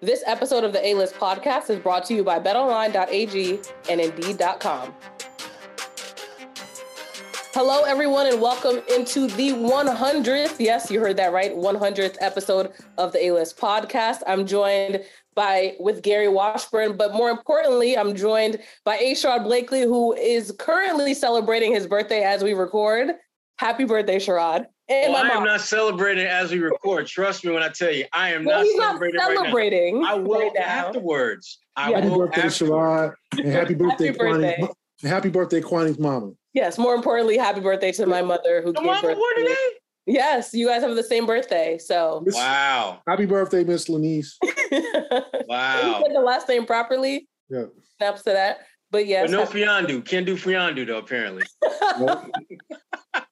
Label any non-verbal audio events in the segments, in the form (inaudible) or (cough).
This episode of the A List podcast is brought to you by betonline.ag and indeed.com. Hello, everyone, and welcome into the 100th. Yes, you heard that right. 100th episode of the A List podcast. I'm joined by with Gary Washburn, but more importantly, I'm joined by A. Sherrod Blakely, who is currently celebrating his birthday as we record. Happy birthday, Sherrod. And oh, well, I am not celebrating as we record. Trust me when I tell you, I am well, not celebrating. Not celebrating right I will right afterwards. I happy birthday, Sherrod, and happy (laughs) birthday, happy birthday. happy birthday, Kwani's mama. Yes, more importantly, happy birthday to my mother who gave birth today. Yes, you guys have the same birthday. So wow, happy birthday, Miss Lunis. (laughs) wow, you said the last name properly. Yeah, snaps to that. But yes, but no Fiondu. Can't do Fiondu though. Apparently. (laughs)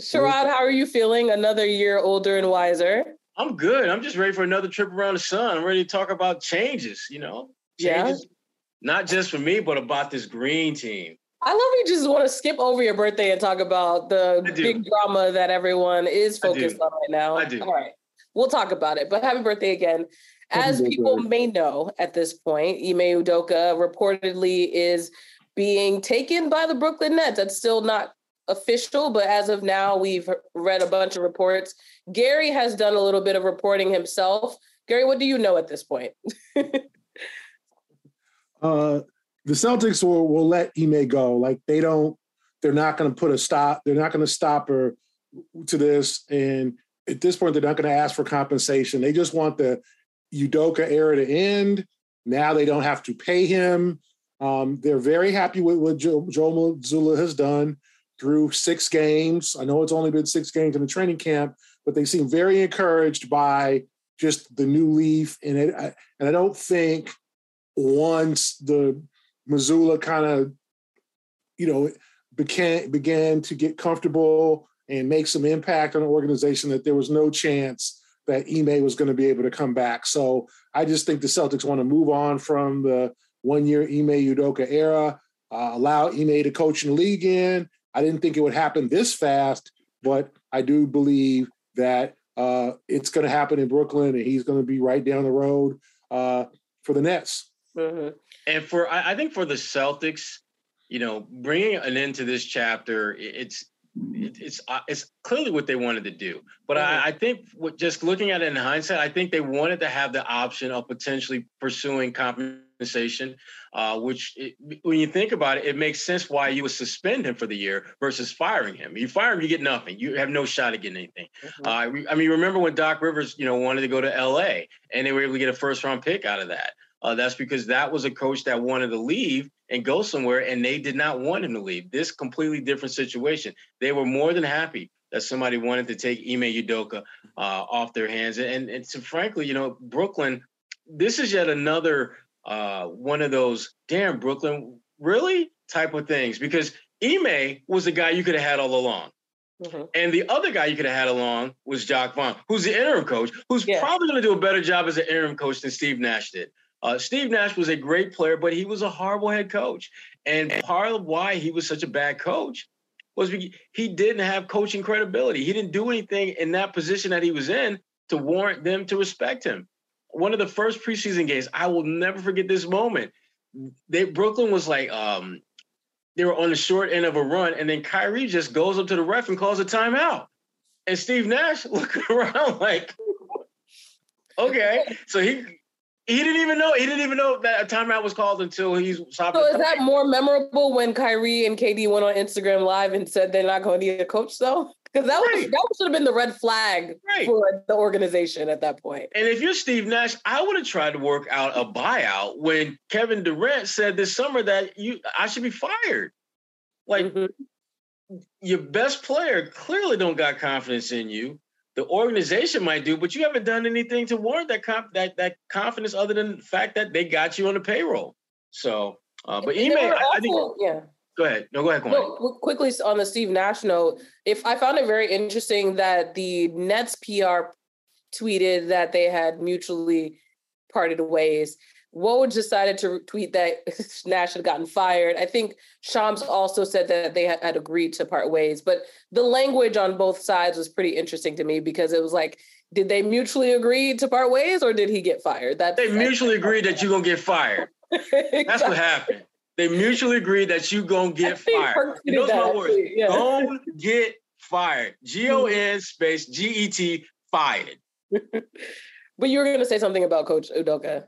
Sherrod, how are you feeling? Another year older and wiser. I'm good. I'm just ready for another trip around the sun. I'm ready to talk about changes, you know? Changes, yeah. not just for me, but about this green team. I love you just want to skip over your birthday and talk about the big drama that everyone is focused on right now. I do. All right. We'll talk about it. But happy birthday again. As people may know at this point, Ime Udoka reportedly is being taken by the Brooklyn Nets. That's still not official, but as of now, we've read a bunch of reports. Gary has done a little bit of reporting himself. Gary, what do you know at this point? (laughs) uh, the Celtics will, will let Ime go. Like they don't, they're not going to put a stop. They're not going to stop her to this. And at this point, they're not going to ask for compensation. They just want the Udoka era to end. Now they don't have to pay him. Um, they're very happy with what Joe, Joe Mazzulla has done through six games. I know it's only been six games in the training camp, but they seem very encouraged by just the new leaf. And it, and I don't think once the Mazzulla kind of, you know, began began to get comfortable and make some impact on the organization that there was no chance that Ime was going to be able to come back. So I just think the Celtics want to move on from the one year Ime Udoka era, uh, allow Ime to coach in the league in, I didn't think it would happen this fast, but I do believe that uh, it's going to happen in Brooklyn, and he's going to be right down the road uh, for the Nets. Mm-hmm. And for I think for the Celtics, you know, bringing an end to this chapter, it's it's uh, it's clearly what they wanted to do. But mm-hmm. I, I, think what, just looking at it in hindsight, I think they wanted to have the option of potentially pursuing compensation, uh, which it, when you think about it, it makes sense why you would suspend him for the year versus firing him. You fire him, you get nothing. You have no shot at getting anything. Mm-hmm. Uh, I mean, remember when Doc Rivers, you know, wanted to go to L.A. and they were able to get a first round pick out of that. Uh, that's because that was a coach that wanted to leave and go somewhere, and they did not want him to leave. This completely different situation. They were more than happy that somebody wanted to take Ime Udoka uh, off their hands. And, and so, frankly, you know, Brooklyn, this is yet another uh, one of those damn Brooklyn really type of things because Ime was the guy you could have had all along. Mm-hmm. And the other guy you could have had along was Jacque Vaughn, who's the interim coach, who's yeah. probably going to do a better job as an interim coach than Steve Nash did. Uh, Steve Nash was a great player, but he was a horrible head coach. And part of why he was such a bad coach was he didn't have coaching credibility. He didn't do anything in that position that he was in to warrant them to respect him. One of the first preseason games, I will never forget this moment. They Brooklyn was like, um, they were on the short end of a run, and then Kyrie just goes up to the ref and calls a timeout. And Steve Nash (laughs) looking around like, okay. So he he didn't even know. He didn't even know that a timeout was called until he's. So is that more memorable when Kyrie and KD went on Instagram Live and said they're not going to need a coach though? Because that right. was that should have been the red flag right. for the organization at that point. And if you're Steve Nash, I would have tried to work out a buyout when Kevin Durant said this summer that you I should be fired. Like mm-hmm. your best player clearly don't got confidence in you the organization might do, but you haven't done anything to warrant that comp- that that confidence other than the fact that they got you on the payroll. So, uh, but Ime, I, I, think. Yeah. Go ahead. No, go ahead. No, quickly on the Steve Nash note, if I found it very interesting that the Nets PR tweeted that they had mutually parted ways. Woj decided to tweet that (laughs) Nash had gotten fired. I think Shams also said that they had, agreed to part ways, but the language on both sides was pretty interesting to me because it was like did they mutually agree to part ways or did he get fired? That they mutually agreed that you're gonna get fired. exactly. (laughs) That's what happened. They mutually agree that you gonna get fired. And those my words. Yeah. Don't get fired. G O N space G E T fired. (laughs) but you were gonna say something about Coach Udoka.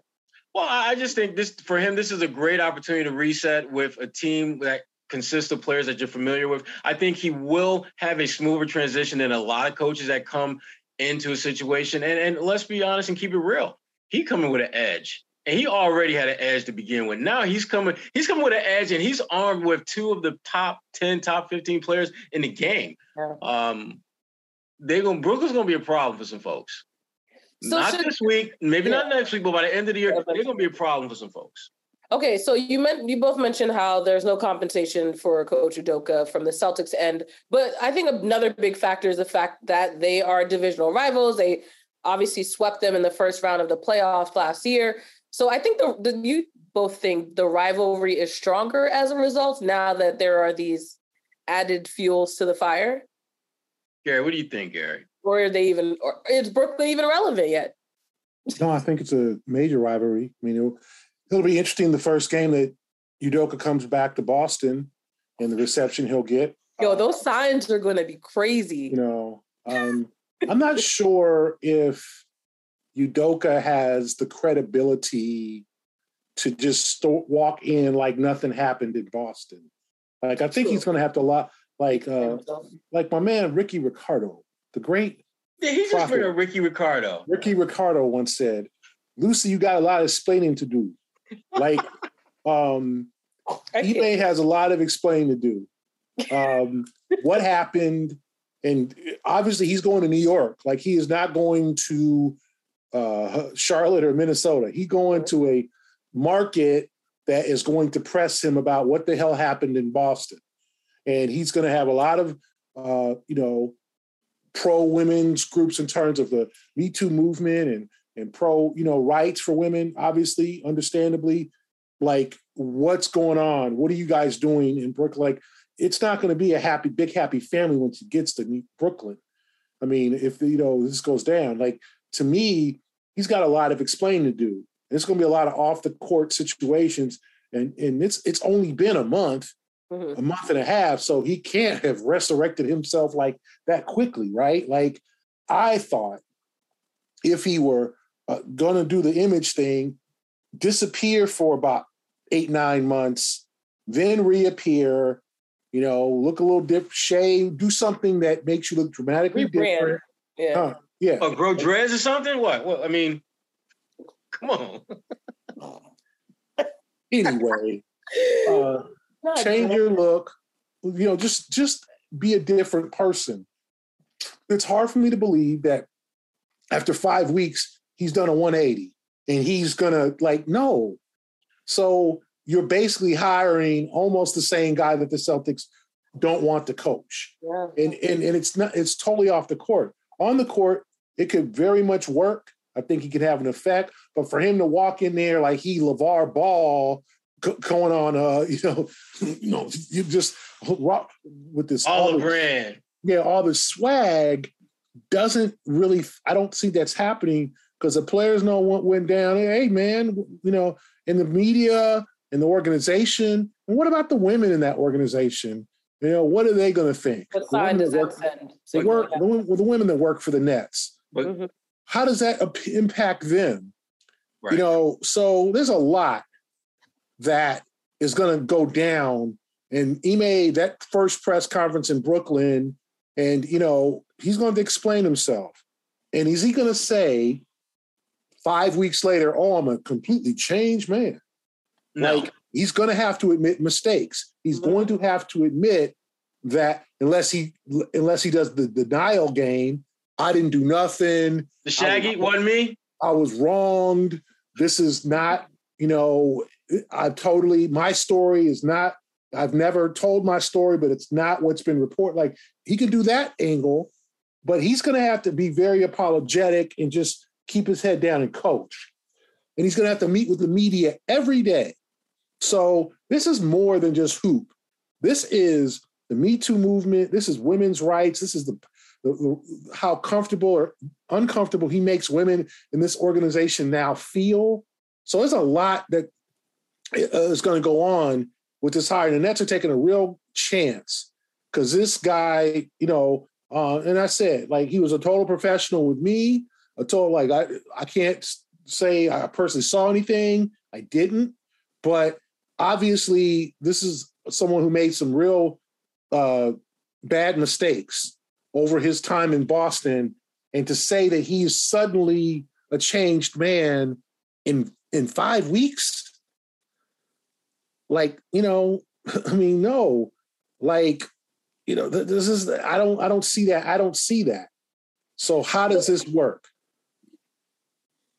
Well, I just think this for him, this is a great opportunity to reset with a team that consists of players that you're familiar with. I think he will have a smoother transition than a lot of coaches that come into a situation. And and let's be honest and keep it real. He coming with an edge. And he already had an edge to begin with. Now he's coming, he's coming with an edge, and he's armed with two of the top 10, top 15 players in the game. Yeah. Um, they're gonna Brooklyn's gonna be a problem for some folks. So not should, this week, maybe yeah. not next week, but by the end of the year, they're gonna be a problem for some folks. Okay, so you meant you both mentioned how there's no compensation for Coach Udoka from the Celtics end, but I think another big factor is the fact that they are divisional rivals. They obviously swept them in the first round of the playoffs last year. So I think the, the you both think the rivalry is stronger as a result now that there are these added fuels to the fire. Gary, what do you think, Gary? Or are they even? Or is Brooklyn even relevant yet? No, I think it's a major rivalry. I mean, it'll be interesting the first game that Udoka comes back to Boston and the reception he'll get. Yo, those signs are going to be crazy. You know, um, I'm not sure if Udoka has the credibility to just st- walk in like nothing happened in Boston. Like I think he's going to have to lot like uh, like my man Ricky Ricardo, the great. Yeah, he's just a Ricky Ricardo. Ricky Ricardo once said, "Lucy, you got a lot of explaining to do." Like, (laughs) um, Ime has a lot of explaining to do. Um, what happened? And obviously, he's going to New York. Like, he is not going to uh, Charlotte or Minnesota. He going to a market that is going to press him about what the hell happened in Boston. And he's going to have a lot of, uh, you know, pro women's groups in terms of the Me Too movement and and pro, you know, rights for women, obviously, understandably. Like, what's going on? What are you guys doing in Brooklyn? Like, it's not going to be a happy, big, happy family once he gets to Brooklyn. I mean, if you know this goes down, like to me, he's got a lot of explaining to do. And it's going to be a lot of off the court situations, and and it's it's only been a month, mm-hmm. a month and a half, so he can't have resurrected himself like that quickly, right? Like I thought, if he were uh, going to do the image thing, disappear for about eight, nine months, then reappear, you know, look a little different, shave, do something that makes you look dramatically Rebrand. different. Yeah. Huh, yeah. Oh, grow dreads or something? What? Well, I mean, come on. (laughs) anyway, uh, (laughs) change your look. You know, just just be a different person. It's hard for me to believe that after five weeks he's done a 180 and he's gonna like no. So you're basically hiring almost the same guy that the Celtics don't want to coach. Yeah. And, and and it's not it's totally off the court. On the court, it could very much work. I think he could have an effect. But for him to walk in there like he LaVar Ball going on uh, (laughs) you know, you know, you just rock with this all, all the brand. Yeah, all the swag doesn't really I don't see that's happening because the players know what went down. Hey, man, you know, in the media, in the organization, and what about the women in that organization? You know, what are they going to think? What sign does that send? The, work, the, the, women that work for the Nets. But, mm-hmm. How does that impact them? Right. You know, so there's a lot that is going to go down. And Ime, that first press conference in Brooklyn, and you know, he's going to explain himself. And is he going to say, five weeks later, oh, I'm a completely changed man. No. Like he's going to have to admit mistakes. He's mm-hmm. going to have to admit that unless he unless he does the denial game, I didn't do nothing. The Shaggy wasn't me. I was wronged. This is not, you know, I totally my story is not. I've never told my story, but it's not what's been reported. Like he can do that angle, but he's going to have to be very apologetic and just keep his head down and coach. And he's going to have to meet with the media every day. So this is more than just hoop. This is the Me Too movement. This is women's rights. This is the the, the, how comfortable or uncomfortable he makes women in this organization now feel. So there's a lot that uh, going to go on with this hire. And Nets are taking a real chance because this guy, you know, uh, and I said, like, he was a total professional with me. I told, like, I, I can't say I personally saw anything. I didn't. But obviously, this is someone who made some real uh, bad mistakes over his time in Boston, and to say that he's suddenly a changed man in in five weeks, like you know, (laughs) I mean, no, like you know, this is I don't I don't see that I don't see that. So how does this work?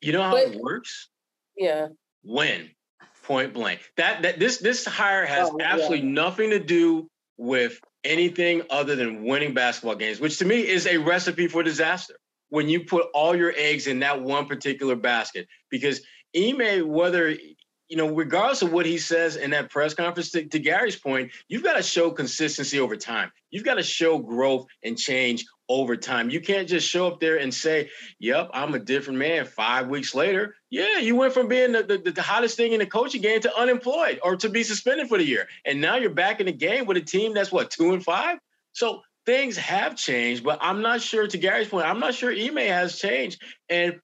You know how but, it works? Yeah. When point blank. That that this this hire has oh, absolutely yeah. nothing to do with anything other than winning basketball games, which to me is a recipe for disaster. When you put all your eggs in that one particular basket, because Ime, whether you know, regardless of what he says in that press conference, to, to Gary's point, you've got to show consistency over time. You've got to show growth and change over time. You can't just show up there and say, "Yep, I'm a different man." Five weeks later, yeah, you went from being the, the, the, hottest thing in the coaching game to unemployed or to be suspended for the year, and now you're back in the game with a team that's what two and five. So things have changed, but I'm not sure. To Gary's point, I'm not sure Ime has changed, and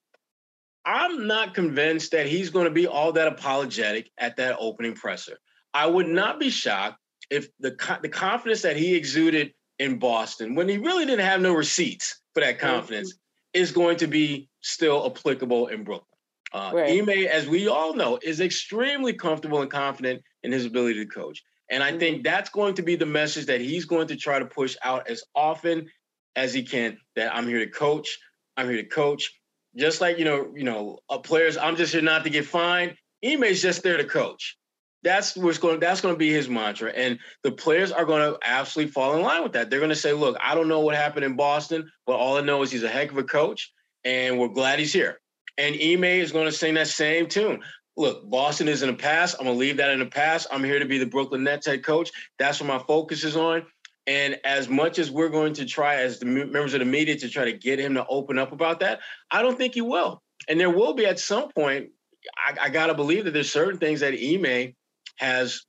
I'm not convinced that he's going to be all that apologetic at that opening presser. I would not be shocked if the the confidence that he exuded in Boston when he really didn't have no receipts for that confidence mm-hmm. is going to be still applicable in Brooklyn. Uh, right. Ime, as we all know, is extremely comfortable and confident in his ability to coach. And I mm-hmm. think that's going to be the message that he's going to try to push out as often as he can that I'm here to coach. I'm here to coach. Just like, you know, you know, uh, players, I'm just here not to get fined. Ime's just there to coach. That's what's going. That's going to be his mantra, and the players are going to absolutely fall in line with that. They're going to say, "Look, I don't know what happened in Boston, but all I know is he's a heck of a coach, and we're glad he's here." And Ime is going to sing that same tune. Look, Boston is in the past. I'm going to leave that in the past. I'm here to be the Brooklyn Nets head coach. That's what my focus is on. And as much as we're going to try, as the members of the media, to try to get him to open up about that, I don't think he will. And there will be at some point. I, I got to believe that there's certain things that Ime has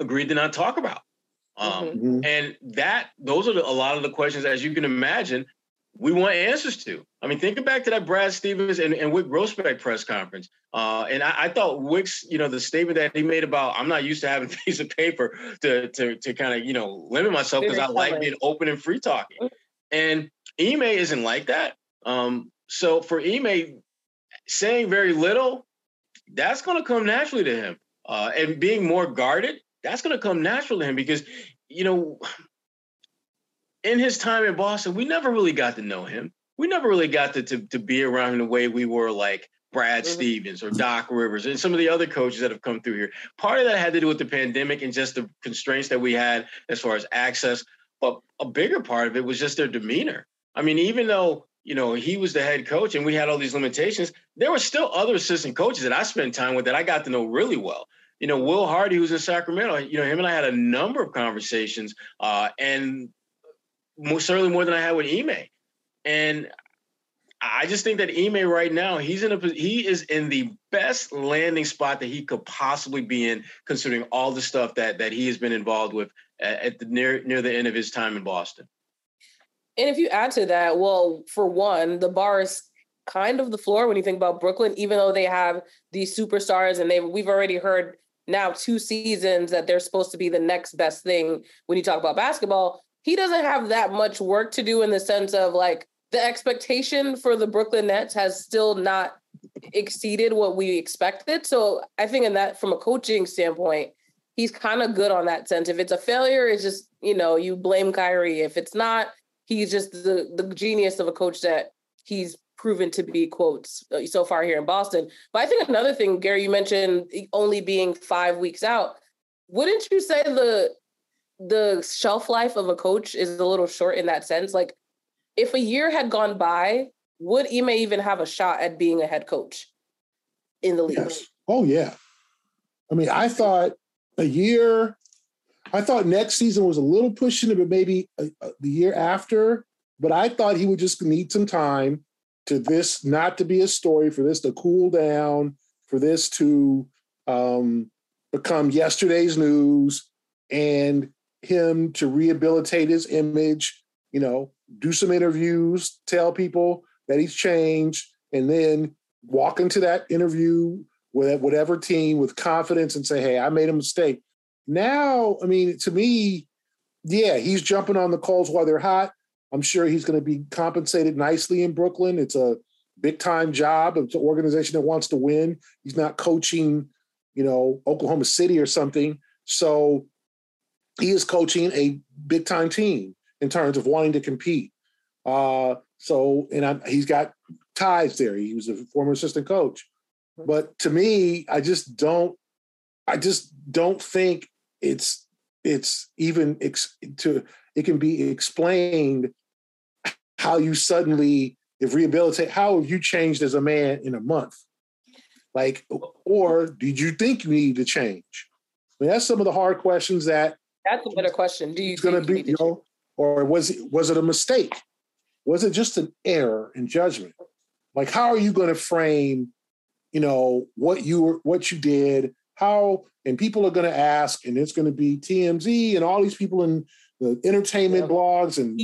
agreed to not talk about. Um, mm-hmm. And that those are the, a lot of the questions, as you can imagine, we want answers to. I mean, think back to that Brad Stevens and, and Wyc Grousbeck press conference. Uh, and I, I, thought Wyc's, you know, the statement that he made about I'm not used to having (laughs) a piece of paper to to to kind of, you know, limit myself because I like being open and free talking. Mm-hmm. And Ime isn't like that. Um, so for Ime saying very little, that's going to come naturally to him uh, and being more guarded, that's going to come natural to him because, you know, in his time in Boston, we never really got to know him. We never really got to, to, to be around him the way we were like Brad mm-hmm. Stevens or Doc Rivers and some of the other coaches that have come through here. Part of that had to do with the pandemic and just the constraints that we had as far as access. But a bigger part of it was just their demeanor. I mean, even though you know, he was the head coach and we had all these limitations. There were still other assistant coaches that I spent time with that I got to know really well. You know, Will Hardy, who's in Sacramento, you know, him and I had a number of conversations, uh, and more, certainly more than I had with Ime. And I just think that Ime right now, he's in a he is in the best landing spot that he could possibly be in, considering all the stuff that that he has been involved with at, at the near near the end of his time in Boston. And if you add to that, well, for one, the bar is kind of the floor when you think about Brooklyn, even though they have these superstars and they we've already heard now two seasons that they're supposed to be the next best thing when you talk about basketball. He doesn't have that much work to do in the sense of like the expectation for the Brooklyn Nets has still not exceeded what we expected. So I think in that from a coaching standpoint, he's kind of good on that sense. If it's a failure, it's just, you know, you blame Kyrie. If it's not, he's just the the genius of a coach that he's proven to be quotes uh, so far here in Boston. But I think another thing, Gary, you mentioned only being five weeks out. Wouldn't you say the the shelf life of a coach is a little short in that sense? Like, if a year had gone by, would Ime even have a shot at being a head coach in the league? Yes. Oh yeah. I mean, I thought a year I thought next season was a little pushing it, but maybe a, a, the year after. but I thought he would just need some time to this not to be a story, for this to cool down, for this to um, become yesterday's news, and him to rehabilitate his image, you know, do some interviews, tell people that he's changed, and then walk into that interview with whatever team with confidence and say, hey, I made a mistake. Now, I mean, to me, yeah, he's jumping on the calls while they're hot. I'm sure he's going to be compensated nicely in Brooklyn. It's a big time job. It's an organization that wants to win. He's not coaching, you know, Oklahoma City or something. So he is coaching a big time team in terms of wanting to compete. Uh, so, and I, he's got ties there. He was a former assistant coach. But to me, I just don't, I just don't think it's it's even ex- to it can be explained how you suddenly if rehabilitate how have you changed as a man in a month? Like or did you think you needed to change? I mean, that's some of the hard questions that that's a better question. Do you going to be you know or was it was it a mistake? Was it just an error in judgment? Like how are you going to frame you know what you were what you did how and people are going to ask and it's going to be tmz and all these people in the entertainment yeah. blogs and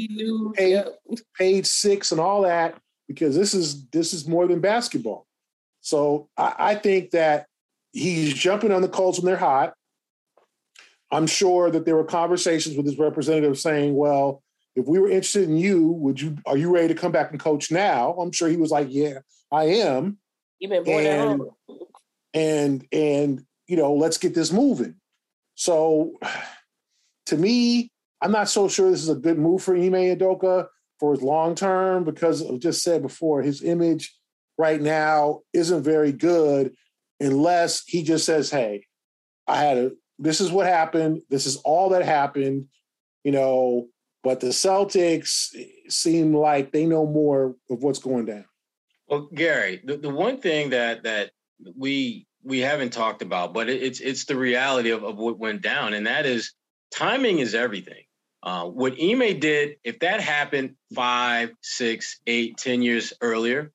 page, yeah. page six and all that because this is this is more than basketball so I, I think that he's jumping on the calls when they're hot i'm sure that there were conversations with his representative saying well if we were interested in you would you are you ready to come back and coach now i'm sure he was like yeah i am You've been born and, at home. And and you know, let's get this moving. So to me, I'm not so sure this is a good move for Ime Udoka for his long term because I just said before, his image right now isn't very good unless he just says, Hey, I had a this is what happened. This is all that happened, you know. But the Celtics seem like they know more of what's going down. Well, Gary, the, the one thing that that we we haven't talked about, but it, it's it's the reality of, of what went down, and that is timing is everything. Uh, what Ime did, if that happened five, six, eight, ten years earlier,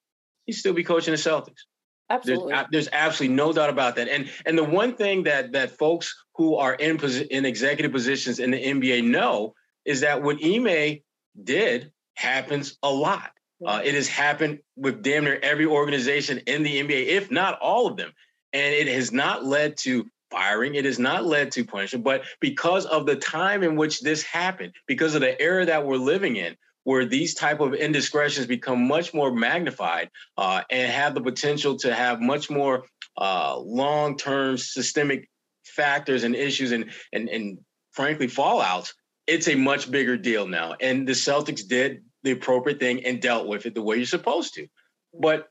he'd still be coaching the Celtics. Absolutely. There's, there's, absolutely no doubt about that. And and the one thing that that folks who are in posi- in executive positions in the NBA know is that what Ime did happens a lot. Uh, it has happened with damn near every organization in the NBA, if not all of them. And it has not led to firing. It has not led to punishment. But because of the time in which this happened, because of the era that we're living in, where these type of indiscretions become much more magnified uh, and have the potential to have much more uh, long-term systemic factors and issues and, and, and frankly fallouts, it's a much bigger deal now. And the Celtics did the appropriate thing and dealt with it the way you're supposed to. But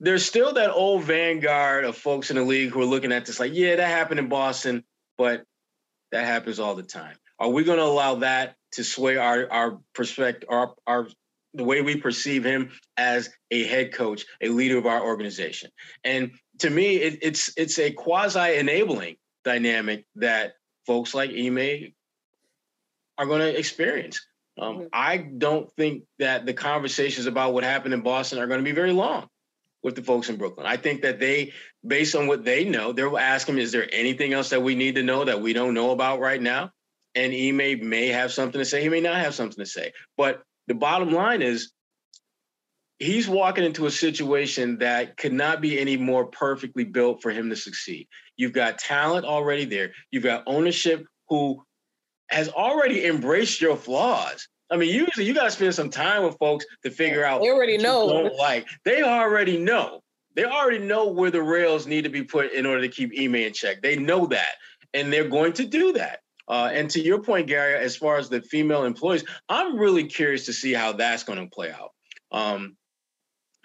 there's still that old vanguard of folks in the league who are looking at this like, yeah, that happened in Boston, but that happens all the time. Are we going to allow that to sway our our perspective, our our the way we perceive him as a head coach, a leader of our organization? And to me, it, it's it's a quasi enabling dynamic that folks like Ime are going to experience. Um, mm-hmm. I don't think that the conversations about what happened in Boston are going to be very long with the folks in Brooklyn. I think that they, based on what they know, they'll ask him, is there anything else that we need to know that we don't know about right now? And he may may have something to say. He may not have something to say. But the bottom line is he's walking into a situation that could not be any more perfectly built for him to succeed. You've got talent already there. You've got ownership who has already embraced your flaws. I mean, usually you got to spend some time with folks to figure out. They already know. Don't like they already know. They already know where the rails need to be put in order to keep Ime in check. They know that, and they're going to do that. Uh, and to your point, Gary, as far as the female employees, I'm really curious to see how that's going to play out. Um,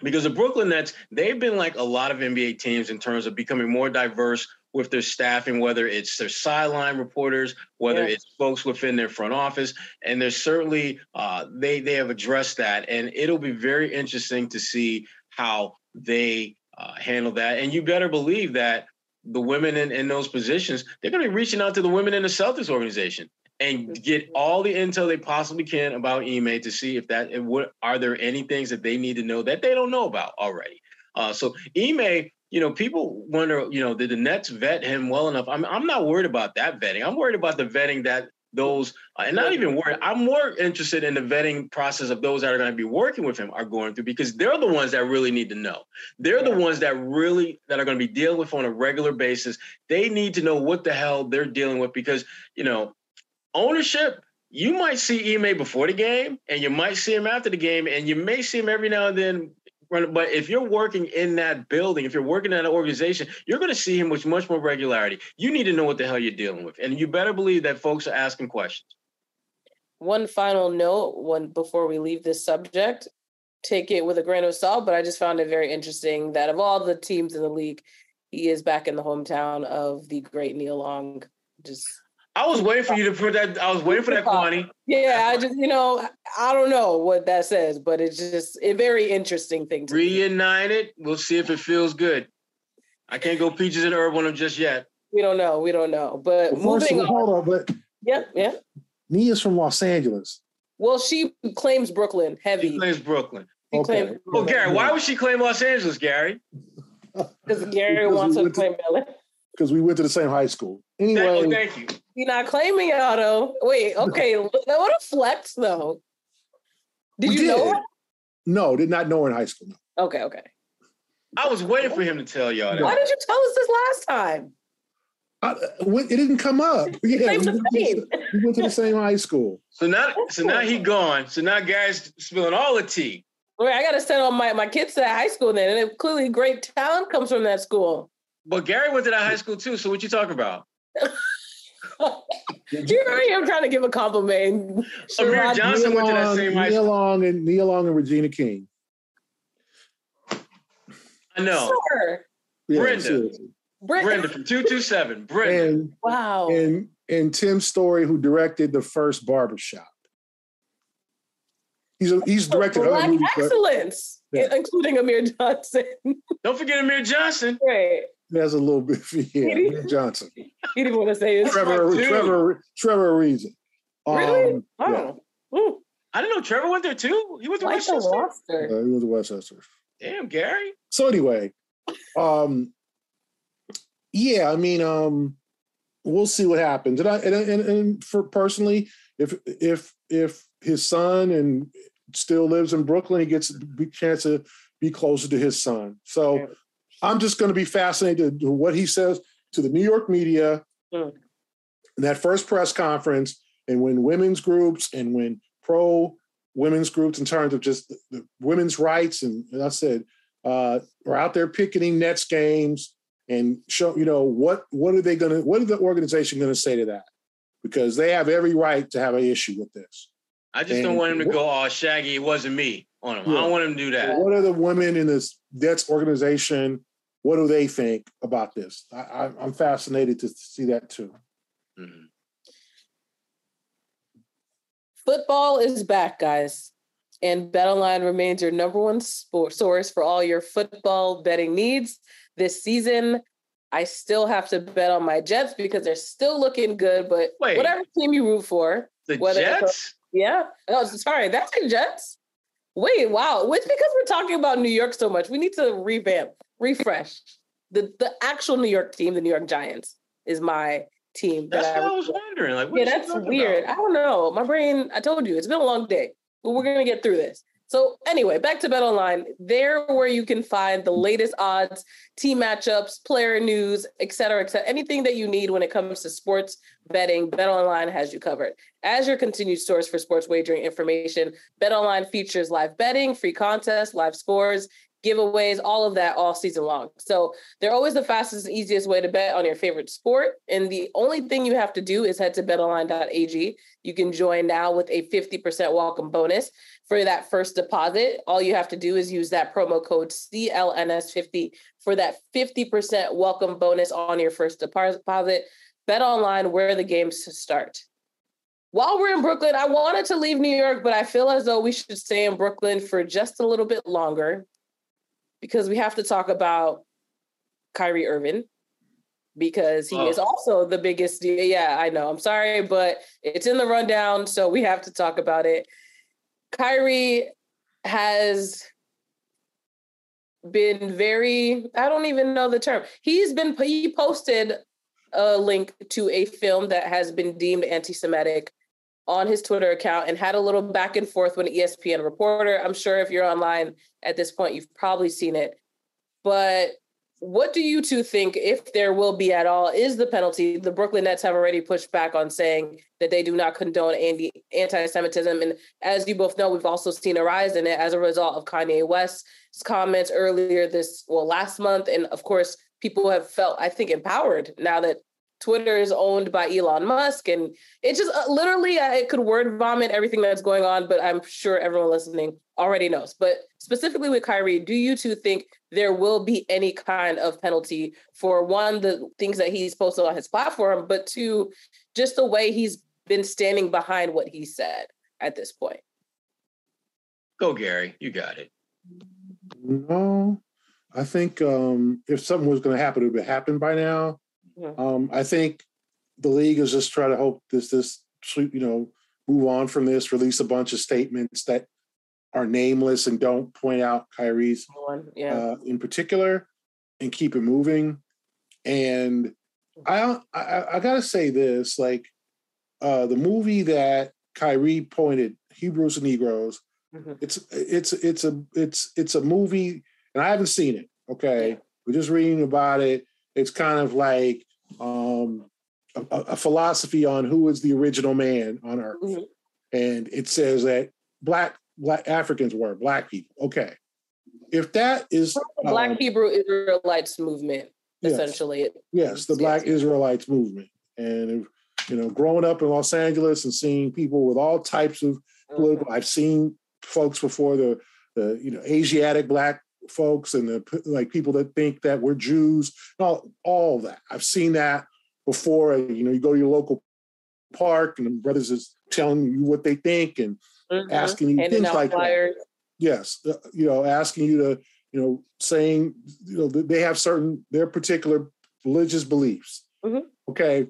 because the Brooklyn Nets, they've been like a lot of NBA teams in terms of becoming more diverse with their staffing, whether it's their sideline reporters, whether yeah. it's folks within their front office, and there's certainly uh, they they have addressed that, and it'll be very interesting to see how they uh, handle that. And you better believe that the women in, in those positions, they're going to be reaching out to the women in the Celtics organization and get all the intel they possibly can about Ime to see if that if what are there any things that they need to know that they don't know about already. Uh, so Ime, you know, people wonder, you know, did the Nets vet him well enough? I'm I'm not worried about that vetting. I'm worried about the vetting that those uh, and not even worried. I'm more interested in the vetting process of those that are going to be working with him are going through because they're the ones that really need to know. They're the ones that really that are going to be dealing with on a regular basis. They need to know what the hell they're dealing with because you know ownership. You might see Ime before the game, and you might see him after the game, and you may see him every now and then but if you're working in that building, if you're working in an organization, you're going to see him with much more regularity. You need to know what the hell you're dealing with, and you better believe that folks are asking questions. One final note, one before we leave this subject, take it with a grain of salt, but I just found it very interesting that of all the teams in the league, he is back in the hometown of the great Nia Long. Just I was waiting for you to put that. I was waiting for that, Kwani. Yeah, I just, you know, I don't know what that says, but it's just a very interesting thing. To Reunite it. We'll see if it feels good. I can't go peaches and herb on them just yet. We don't know. We don't know. But well, moving on. Hold on, but yeah, yeah. Nia's from Los Angeles. Well, she claims Brooklyn heavy. She claims Brooklyn. She okay. claims Oh, Gary, why would she claim Los Angeles, Gary? Because Gary wants to claim LA. Because we went to the same high school. Anyway, thank you. Thank you. You're not claiming auto. Wait, (laughs) okay. what a flex though. Did we you did. know her? No, did not know her in high school. No. Okay, okay. I was waiting for him to tell y'all that. Why did you tell us this last time? I, uh, it didn't come up. (laughs) Yeah, we went, to, we went to the same high school. So now, so now he gone. So now guys spilling all the tea. Wait, I got to send all my, my kids to that high school then. And it, clearly great talent comes from that school. But Gary went to that high school too. So what you talking about? (laughs) (laughs) you already am trying to give a compliment. Amir Johnson went to that same high school. Nia Long and Nia Long and Regina King. I know. Sure. Yeah, Brenda. Brenda. Brenda from 227. Brenda. And, wow. And and Tim Story, who directed the first barbershop. He's a, he's directed Black other movies, excellence, but, yeah. including Amir Johnson. Don't forget Amir Johnson. Right. There's a little bit for yeah, Johnson. He didn't (laughs) want to say it. Trevor, Trevor, Trevor Ariza. Really? Um, oh. Yeah. I didn't know Trevor went there too. He went to Westchester. Uh, he went to Westchester. Damn, Gary. So anyway, um, yeah, I mean, um, we'll see what happens. And I and, and, and for personally, if if if his son and still lives in Brooklyn, he gets a big chance to be closer to his son. So I'm just going to be fascinated to what he says to the New York media mm. in that first press conference, and when women's groups and when pro women's groups, in terms of just the, the women's rights, and, and I said, uh, are out there picketing Nets games and show, you know, what what are they going to, what are the organization going to say to that? Because they have every right to have an issue with this. I just and don't want him to what, go, oh, Shaggy, it wasn't me on him. Yeah. I don't want him to do that. What are the women in this Nets organization what do they think about this? I, am fascinated to see that too. Mm-hmm. Football is back, guys, and BetOnline remains your number one sport source for all your football betting needs this season. I still have to bet on my Jets because they're still looking good. But Wait, whatever team you root for, the Jets, yeah. Oh, sorry, that's the Jets. Wait, wow. It's because we're talking about New York so much. We need to revamp refresh. The the actual New York team, the New York Giants, is my team. That's that what I, was wondering. Like, yeah, that's weird. About? I don't know. My brain. I told you, it's been a long day, but we're gonna get through this. So anyway, back to Bet Online. There where you can find the latest odds, team matchups, player news, et cetera, et cetera. Anything that you need when it comes to sports betting, Bet Online has you covered. As your continued source for sports wagering information, Bet Online features live betting, free contests, live scores, giveaways, all of that all season long. So they're always the fastest and easiest way to bet on your favorite sport. And the only thing you have to do is head to betonline.ag. You can join now with a 50% welcome bonus for that first deposit. All you have to do is use that promo code CLNS50 for that 50% welcome bonus on your first deposit. Bet online where the games start. While we're in Brooklyn, I wanted to leave New York, but I feel as though we should stay in Brooklyn for just a little bit longer because we have to talk about Kyrie Irving, because he oh. is also the biggest. Yeah, I know. I'm sorry, but it's in the rundown, so we have to talk about it. Kyrie has been very, I don't even know the term. He's been, he posted a link to a film that has been deemed anti Semitic on his Twitter account and had a little back and forth with an ESPN reporter. I'm sure if you're online at this point, you've probably seen it. But what do you two think, if there will be at all, is the penalty? The Brooklyn Nets have already pushed back on saying that they do not condone anti Semitism. And as you both know, we've also seen a rise in it as a result of Kanye West's comments earlier this, well, last month. And of course, people have felt, I think, empowered now that Twitter is owned by Elon Musk, and it just uh, literally uh, it could word vomit everything that's going on. But I'm sure everyone listening already knows. But specifically with Kyrie, do you two think there will be any kind of penalty for one the things that he's posted on his platform, but two just the way he's been standing behind what he said at this point? Go, Gary. You got it. No, I think um, if something was going to happen, it would have happened by now. Um, I think the league is just trying to hope this this you know move on from this, release a bunch of statements that are nameless and don't point out Kyrie's yeah. uh, in particular, and keep it moving. And I I, I gotta say this, like uh, the movie that Kyrie pointed, Hebrews and Negroes. Mm-hmm. It's it's it's a it's it's a movie, and I haven't seen it. Okay, yeah. we're just reading about it. It's kind of like um, a, a, philosophy on who is the original man on earth. Mm-hmm. And it says that black, black Africans were black people. Okay. If that is Black um, Hebrew Israelites movement, yes, essentially. Yes, the Black Israelites movement. And if, you know, growing up in Los Angeles and seeing people with all types of political, mm-hmm. I've seen folks before the the you know Asiatic black folks and the like people that think that we're Jews, all all that. I've seen that before. You know, you go to your local park and the brothers is telling you what they think and mm-hmm. asking you Handing things like flyers. that. Yes, uh, you know, asking you to, you know, saying, you know, they have certain their particular religious beliefs. Mm-hmm. Okay.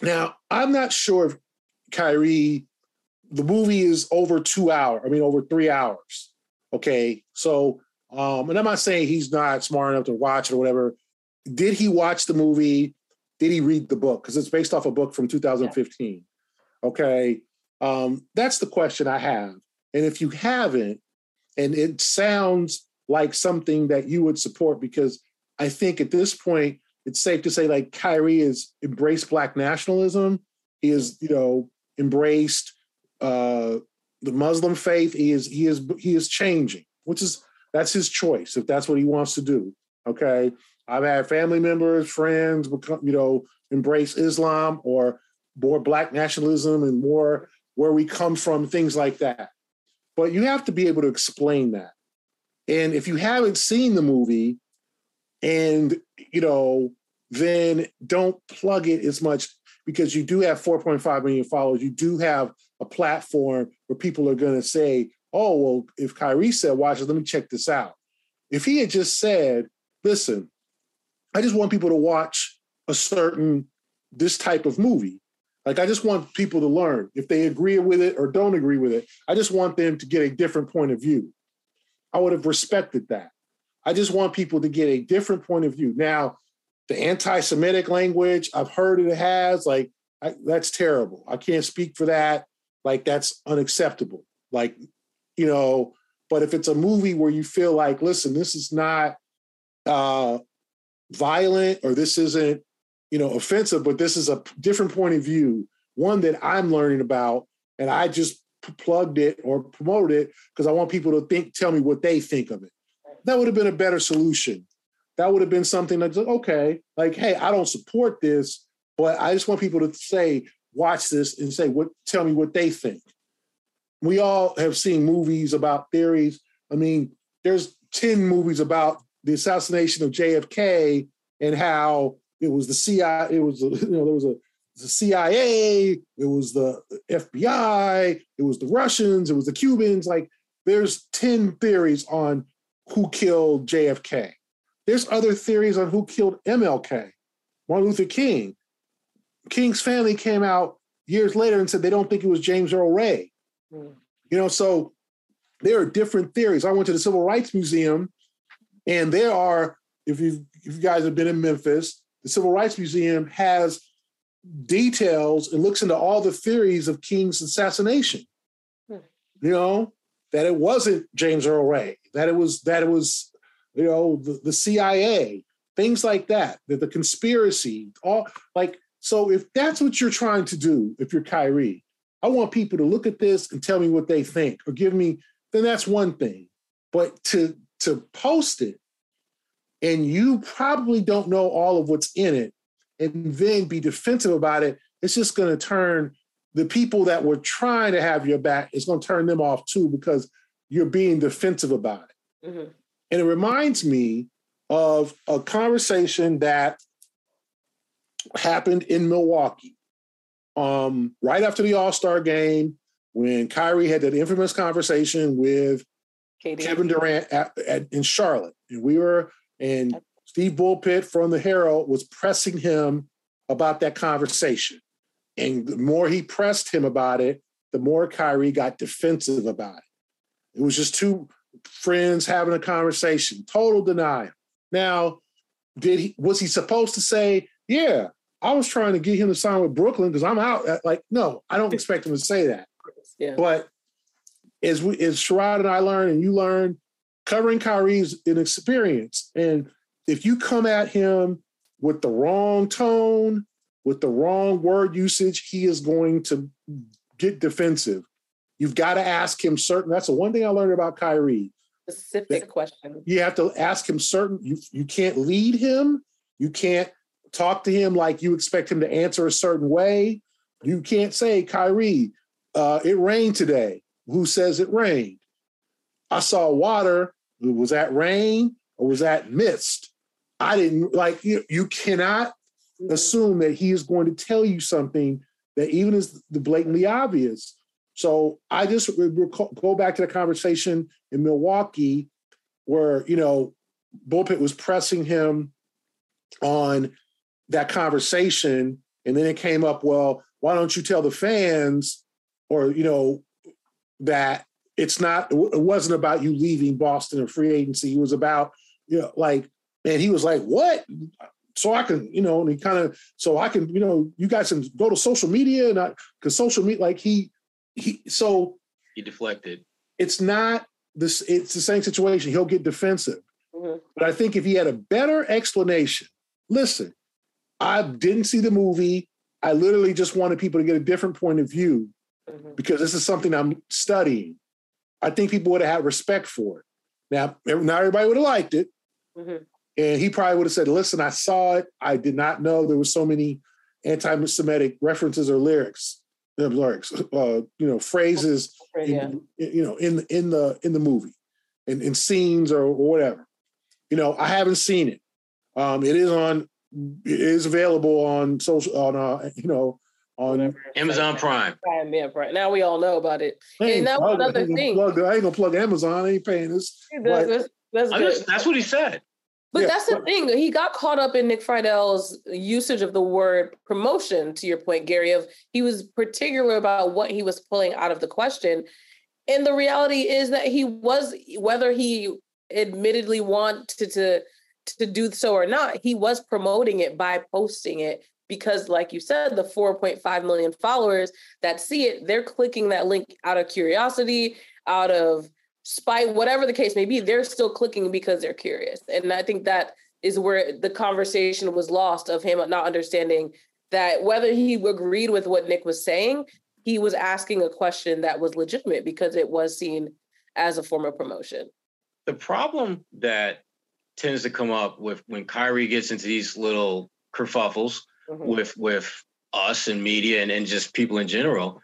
Now, I'm not sure if Kyrie, the movie is over two hours. I mean, over three hours. Okay, so um, and I'm not saying he's not smart enough to watch it or whatever. Did he watch the movie? Did he read the book? Because it's based off a book from 2015. Yeah. Okay. Um, that's the question I have. And if you haven't, and it sounds like something that you would support, because I think at this point, it's safe to say like Kyrie has embraced black nationalism. He has, you know, embraced uh, the Muslim faith. He is he is he is changing, which is that's his choice if that's what he wants to do. Okay. I've had family members, friends become, you know, embrace Islam or more black nationalism and more where we come from, things like that. But you have to be able to explain that. And if you haven't seen the movie and, you know, then don't plug it as much because you do have 4.5 million followers. You do have a platform where people are going to say, oh, well, if Kyrie said, watch it, let me check this out. If he had just said, listen, I just want people to watch a certain, this type of movie. Like, I just want people to learn. If they agree with it or don't agree with it, I just want them to get a different point of view. I would have respected that. I just want people to get a different point of view. Now, the anti Semitic language, I've heard it has, like, I, that's terrible. I can't speak for that. Like, that's unacceptable. Like, you know, but if it's a movie where you feel like, listen, this is not uh, violent or this isn't, you know, offensive, but this is a different point of view, one that I'm learning about, and I just plugged it or promoted it because I want people to think, tell me what they think of it. That would have been a better solution. That would have been something that's okay, like, hey, I don't support this, but I just want people to say, watch this and say what tell me what they think we all have seen movies about theories. I mean, there's 10 movies about the assassination of JFK and how it was the CIA, it was, (laughs) you know, there was a the CIA, it was the FBI, it was the Russians, it was the Cubans. Like, there's 10 theories on who killed JFK. There's other theories on who killed MLK. Martin Luther King. King's family came out years later and said they don't think it was James Earl Ray. Mm. You know, so there are different theories. I went to the Civil Rights Museum, and there are, if you if you guys have been in Memphis, the Civil Rights Museum has details and looks into all the theories of King's assassination. Hmm. You know, that it wasn't James Earl Ray, that it was that it was, you know, the, the CIA, things like that, that the conspiracy, all like so if that's what you're trying to do, if you're Kyrie, I want people to look at this and tell me what they think or give me, then that's one thing. But to to post it and you probably don't know all of what's in it and then be defensive about it, it's just going to turn the people that were trying to have your back, it's going to turn them off too because you're being defensive about it. Mm-hmm. And it reminds me of a conversation that happened in Milwaukee. Um, right after the All Star game, when Kyrie had that infamous conversation with KD. Kevin Durant at, at, in Charlotte, and we were and Steve Bulpett from the Herald was pressing him about that conversation. And the more he pressed him about it, the more Kyrie got defensive about it. It was just two friends having a conversation, total denial. Now, did he was he supposed to say, yeah, I was trying to get him to sign with Brooklyn because I'm out. Uh, like, no, I don't (laughs) expect him to say that. Yeah. But as we as Sherrod and I learn and you learn, covering Kyrie's an experience. And if you come at him with the wrong tone, with the wrong word usage, he is going to get defensive. You've got to ask him certain. That's the one thing I learned about Kyrie. Specific question. You have to ask him certain. You you can't lead him. You can't talk to him like you expect him to answer a certain way. You can't say, Kyrie, uh, it rained today. Who says it rained? I saw water. Was that rain or was that mist? I didn't like you. You cannot assume that he is going to tell you something that even is the blatantly obvious. So I just go back to the conversation in Milwaukee where, you know, Bulpett was pressing him on that conversation. And then it came up, well, why don't you tell the fans or, you know, that it's not, it wasn't about you leaving Boston or free agency. It was about, you know, like, and he was like, what? So I can, you know, and he kind of, so I can, you know, you guys can go to social media and I, cause social media, like he, he, so he deflected. It's not this, it's the same situation. He'll get defensive. Mm-hmm. But I think if he had a better explanation, listen, I didn't see the movie. I literally just wanted people to get a different point of view mm-hmm. because this is something I'm studying. I think people would have had respect for it. Now, not everybody would have liked it. Mm-hmm. And he probably would have said, listen, I saw it. I did not know there were so many anti-Semitic references or lyrics, lyrics, uh, you know, phrases, yeah. in, you know, in in the in the movie, in, in scenes or, or whatever. You know, I haven't seen it. Um, it is on it is available on social on uh you know on Amazon Prime. Prime, yeah, Prime. Now we all know about it. Hey, and that was another thing. Plug, I ain't gonna plug Amazon. I ain't paying this. That's, that's, that's, just, that's, what he said. But yeah, that's the but, thing. He got caught up in Nick Friedell's usage of the word promotion. To your point, Gary, of he was particular about what he was pulling out of the question. And the reality is that he was, whether he admittedly wanted to to do so or not, he was promoting it by posting it because, like you said, the 4.5 million followers that see it, they're clicking that link out of curiosity, out of spite, whatever the case may be, they're still clicking because they're curious. And I think that is where the conversation was lost of him not understanding that whether he agreed with what Nick was saying, he was asking a question that was legitimate because it was seen as a form of promotion. The problem that tends to come up with when Kyrie gets into these little kerfuffles mm-hmm. with with us and media and, and just people in general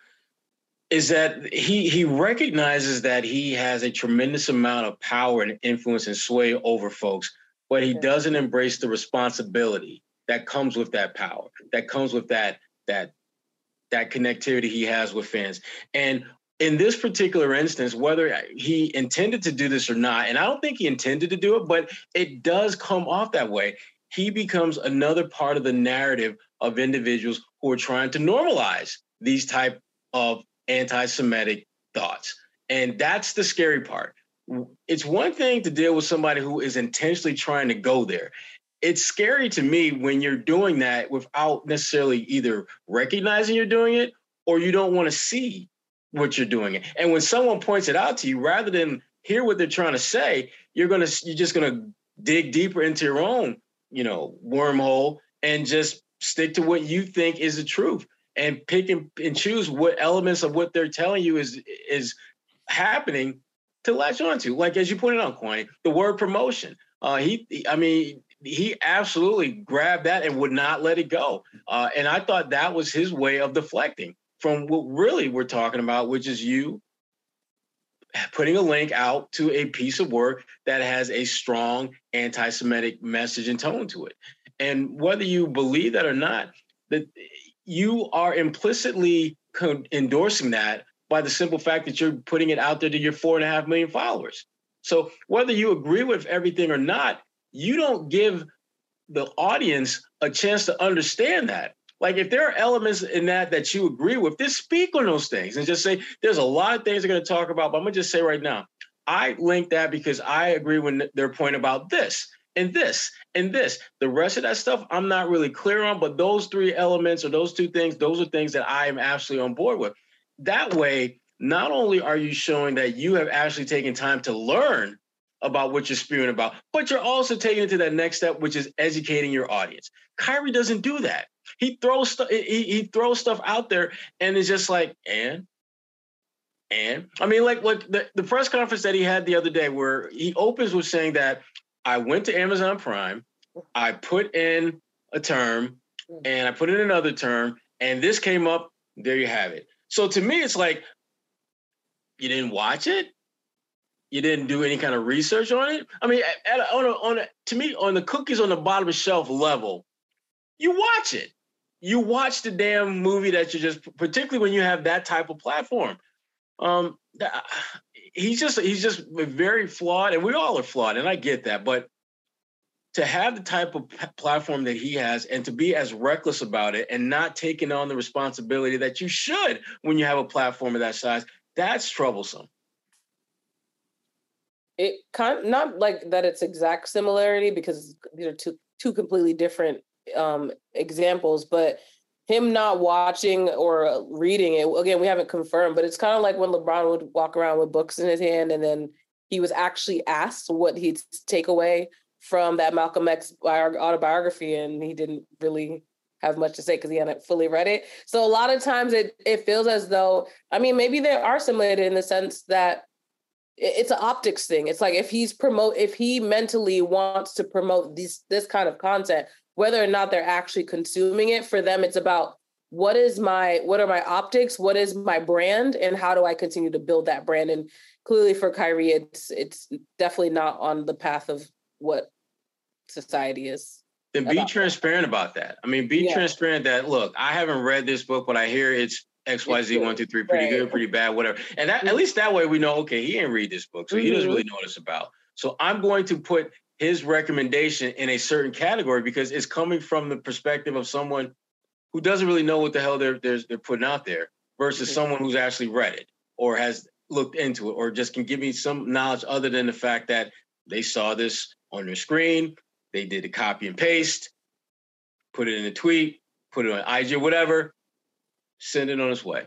is that he he recognizes that he has a tremendous amount of power and influence and sway over folks, but he doesn't embrace the responsibility that comes with that power, that comes with that that that connectivity he has with fans. And in this particular instance, whether he intended to do this or not, and I don't think he intended to do it, but it does come off that way. He becomes another part of the narrative of individuals who are trying to normalize these type of anti-Semitic thoughts. And that's the scary part. It's one thing to deal with somebody who is intentionally trying to go there. It's scary to me when you're doing that without necessarily either recognizing you're doing it or you don't want to see what you're doing. And when someone points it out to you, rather than hear what they're trying to say, you're gonna you're just gonna dig deeper into your own, you know, wormhole and just stick to what you think is the truth and pick and, and choose what elements of what they're telling you is is happening to latch onto. Like as you pointed out, Kwani, the word promotion. Uh, he, I mean, he absolutely grabbed that and would not let it go. Uh, and I thought that was his way of deflecting from what really we're talking about, which is you putting a link out to a piece of work that has a strong anti-Semitic message and tone to it. And whether you believe that or not, that you are implicitly endorsing that by the simple fact that you're putting it out there to your four and a half million followers. So whether you agree with everything or not, you don't give the audience a chance to understand that. Like if there are elements in that that you agree with, just speak on those things and just say there's a lot of things they're going to talk about. But I'm going to just say right now, I link that because I agree with their point about this and this and this. The rest of that stuff, I'm not really clear on, but those three elements or those two things, those are things that I am absolutely on board with. That way, not only are you showing that you have actually taken time to learn about what you're spewing about, but you're also taking it to that next step, which is educating your audience. Kyrie doesn't do that. He throws stuff. He, he throws stuff out there, and it's just like, and and I mean, like like the, the press conference that he had the other day, where he opens with saying that I went to Amazon Prime, I put in a term, mm. and I put in another term, and this came up. There you have it. So to me, it's like you didn't watch it. You didn't do any kind of research on it. I mean, at, at, on a, on a, to me, on the cookies on the bottom of the shelf level, you watch it. You watch the damn movie that you just, particularly when you have that type of platform. Um, he's just he's just very flawed, and we all are flawed, and I get that. But to have the type of platform that he has, and to be as reckless about it, and not taking on the responsibility that you should when you have a platform of that size, that's troublesome. It kind of, not like that. It's exact similarity because these are two two completely different um, examples, but him not watching or reading it again we haven't confirmed but it's kind of like when lebron would walk around with books in his hand and then he was actually asked what he'd take away from that malcolm x autobiography and he didn't really have much to say because he hadn't fully read it. So a lot of times it it feels as though i mean maybe they are similar in the sense that it's an optics thing. It's like if he's promote if he mentally wants to promote these this kind of content whether or not they're actually consuming it for them it's about what is my what are my optics what is my brand and how do i continue to build that brand and clearly for kyrie it's it's definitely not on the path of what society is then be transparent about that i mean be yeah. transparent that look i haven't read this book but i hear it's xyz one two three pretty right. good pretty bad whatever and that, mm-hmm. at least that way we know okay he didn't read this book so mm-hmm. he doesn't mm-hmm. really know what it's about so i'm going to put his recommendation in a certain category because it's coming from the perspective of someone who doesn't really know what the hell they're they're, they're putting out there versus mm-hmm. someone who's actually read it or has looked into it or just can give me some knowledge other than the fact that they saw this on their screen, they did a copy and paste, put it in a tweet, put it on IG, whatever, send it on its way.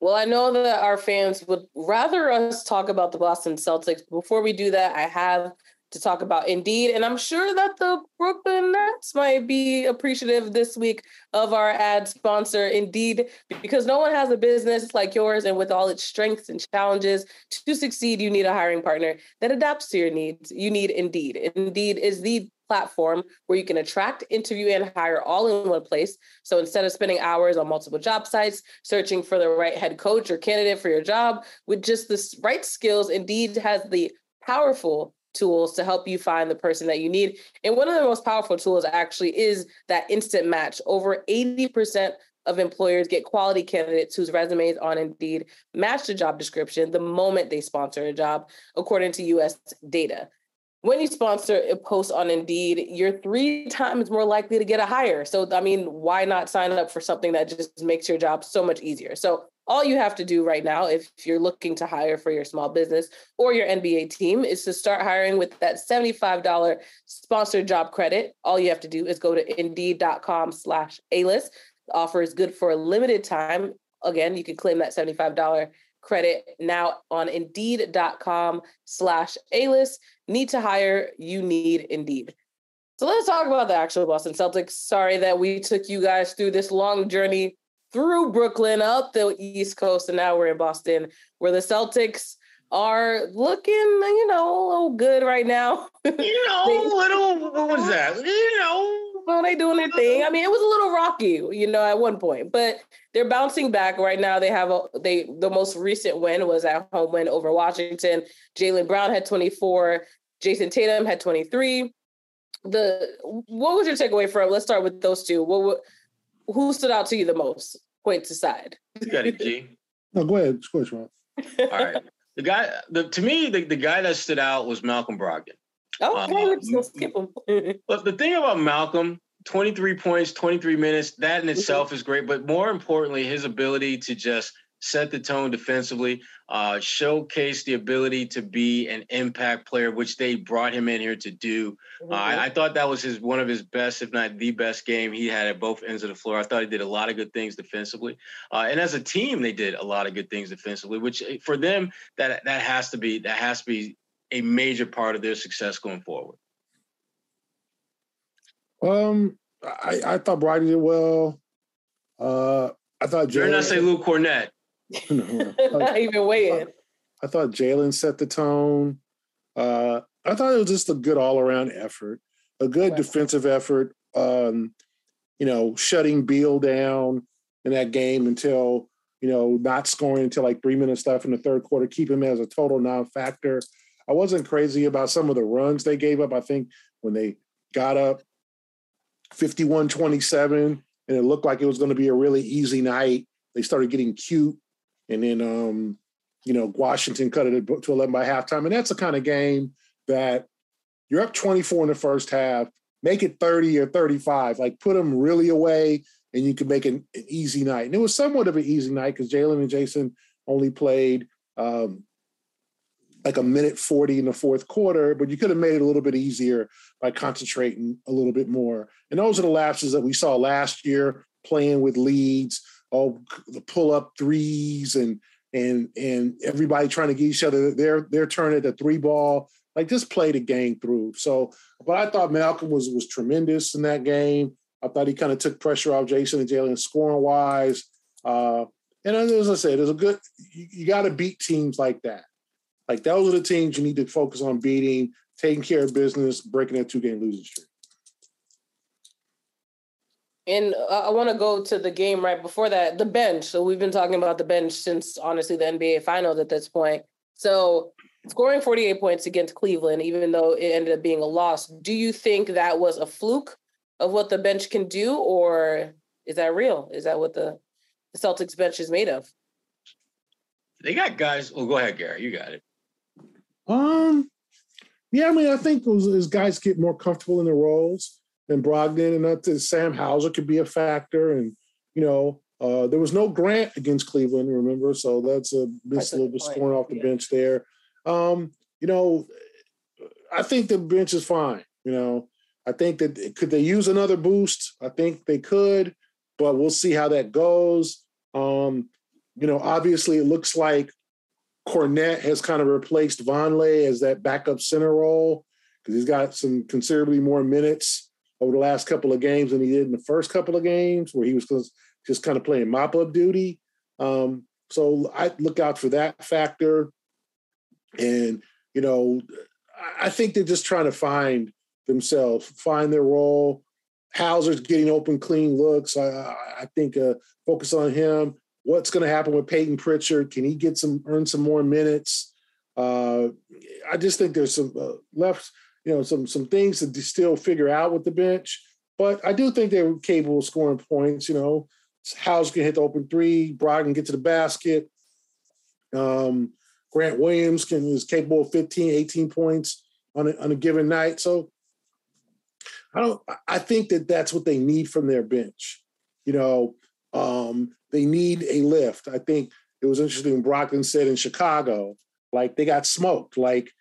Well, I know that our fans would rather us talk about the Boston Celtics. Before we do that, I have to talk about Indeed. And I'm sure that the Brooklyn Nets might be appreciative this week of our ad sponsor, Indeed, because no one has a business like yours. And with all its strengths and challenges, to succeed, you need a hiring partner that adapts to your needs. You need Indeed. Indeed is the platform where you can attract, interview, and hire all in one place. So instead of spending hours on multiple job sites searching for the right head coach or candidate for your job, with just the right skills, Indeed has the powerful tools to help you find the person that you need. And one of the most powerful tools actually is that instant match. Over 80% of employers get quality candidates whose resumes on Indeed match the job description the moment they sponsor a job, according to US data. when you sponsor a post on Indeed, you're three times more likely to get a hire. So, I mean, why not sign up for something that just makes your job so much easier? So, all you have to do right now, if you're looking to hire for your small business or your NBA team, is to start hiring with that $75 sponsored job credit. All you have to do is go to indeed.com slash A-list. The offer is good for a limited time. Again, you can claim that $75 credit now on indeed.com slash A-list. Need to hire, you need Indeed. So let's talk about the actual Boston Celtics. Sorry that we took you guys through this long journey through Brooklyn up the East Coast, and now we're in Boston, where the Celtics are looking, you know, a little good right now. (laughs) You know, they, little what was that? You know, well, they doing their thing. I mean, it was a little rocky, you know, at one point, but they're bouncing back right now. They have a they the most recent win was at home win over Washington. Jaylen Brown had 24, Jayson Tatum had 23. The what was your takeaway from? Let's start with those two. What who stood out to you the most? Points aside. You got it, G. (laughs) No, go ahead. Score, All right. The guy, the, to me, the, the guy that stood out was Malcolm Brogdon. Okay, um, let's skip him. (laughs) but the thing about Malcolm, 23 points, 23 minutes, that in itself mm-hmm. is great. But more importantly, his ability to just set the tone defensively, uh, showcase the ability to be an impact player, which they brought him in here to do. Mm-hmm. Uh, I, I, thought that was his one of his best, if not the best game he had at both ends of the floor. I thought he did a lot of good things defensively, uh, and as a team, they did a lot of good things defensively. Which eh, for them, that that has to be that has to be a major part of their success going forward. Um, I, I thought Brady did well. Uh, I thought Jaylen. You're not say Luke Kornet. (laughs) no, (laughs) not even waiting. I thought Jaylen set the tone. Uh, I thought it was just a good all around effort, a good defensive effort. Um, you know, shutting Beal down in that game until you know not scoring until like three minutes left in the third quarter, keep him as a total non-factor. I wasn't crazy about some of the runs they gave up. I think when they got up 51 27 and it looked like it was going to be a really easy night, they started getting cute and then um, you know Washington cut it to 11 by halftime, and that's the kind of game that you're up 24 in the first half, make it 30 or 35, like put them really away, and you can make an, an easy night. And it was somewhat of an easy night because Jaylen and Jayson only played um, like a minute 40 in the fourth quarter, but you could have made it a little bit easier by concentrating a little bit more. And those are the lapses that we saw last year playing with leads oh the pull up threes and and and everybody trying to get each other their their turn at the three ball. Like just play the game through. So, but I thought Malcolm was was tremendous in that game. I thought he kind of took pressure off Jayson and Jaylen scoring wise. Uh, and as I said, there's a good you, you got to beat teams like that. Like those are the teams you need to focus on beating, taking care of business, breaking that two game losing streak. And I want to go to the game right before that, the bench. So we've been talking about the bench since honestly the NBA Finals at this point. So scoring 48 points against Cleveland, even though it ended up being a loss, do you think that was a fluke of what the bench can do, or is that real? Is that what the, the Celtics bench is made of? They got guys. Well, go ahead, Gary. You got it. Um, yeah, I mean, I think as, as guys get more comfortable in their roles, and Brogdon, and that Sam Hauser could be a factor. And you know, uh, there was no Grant against Cleveland, remember? So that's a miss a little bit scoring off the yeah. bench there. Um, you know, I think the bench is fine. You know, I think that could they use another boost? I think they could, but we'll see how that goes. Um, you know, obviously it looks like Kornet has kind of replaced Vonleh as that backup center role because he's got some considerably more minutes over the last couple of games than he did in the first couple of games, where he was just kind of playing mop up duty. Um, so I look out for that factor. And, you know, I think they're just trying to find themselves, find their role. Hauser's getting open, clean looks. I, I think uh, focus on him. What's going to happen with Peyton Pritchard? Can he get some, earn some more minutes? Uh, I just think there's some uh, left you know, some some things to still figure out with the bench. But I do think they were capable of scoring points. You know, House can hit the open three, Brogdon get to the basket. Um, Grant Williams can is capable of 15, 18 points on a, on a given night. So I don't. I think that that's what they need from their bench. You know, um, they need a lift. I think it was interesting. Brogdon said in Chicago, like they got smoked. Like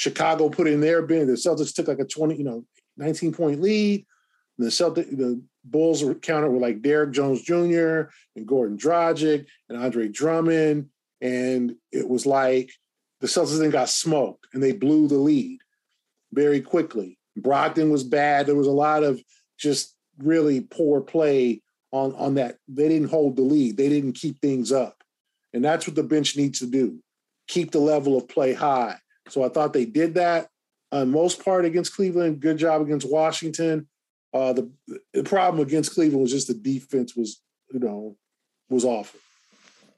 Chicago put in their bench. The Celtics took like a twenty, you know, nineteen point lead. And the Celtic, the Bulls were countered with like Derrick Jones Jr. and Goran Dragic and Andre Drummond, and it was like the Celtics then got smoked and they blew the lead very quickly. Brogdon was bad. There was a lot of just really poor play on on that. They didn't hold the lead. They didn't keep things up, and that's what the bench needs to do: keep the level of play high. So I thought they did that on most part against Cleveland. Good job against Washington. Uh, the the problem against Cleveland was just the defense was you know was awful.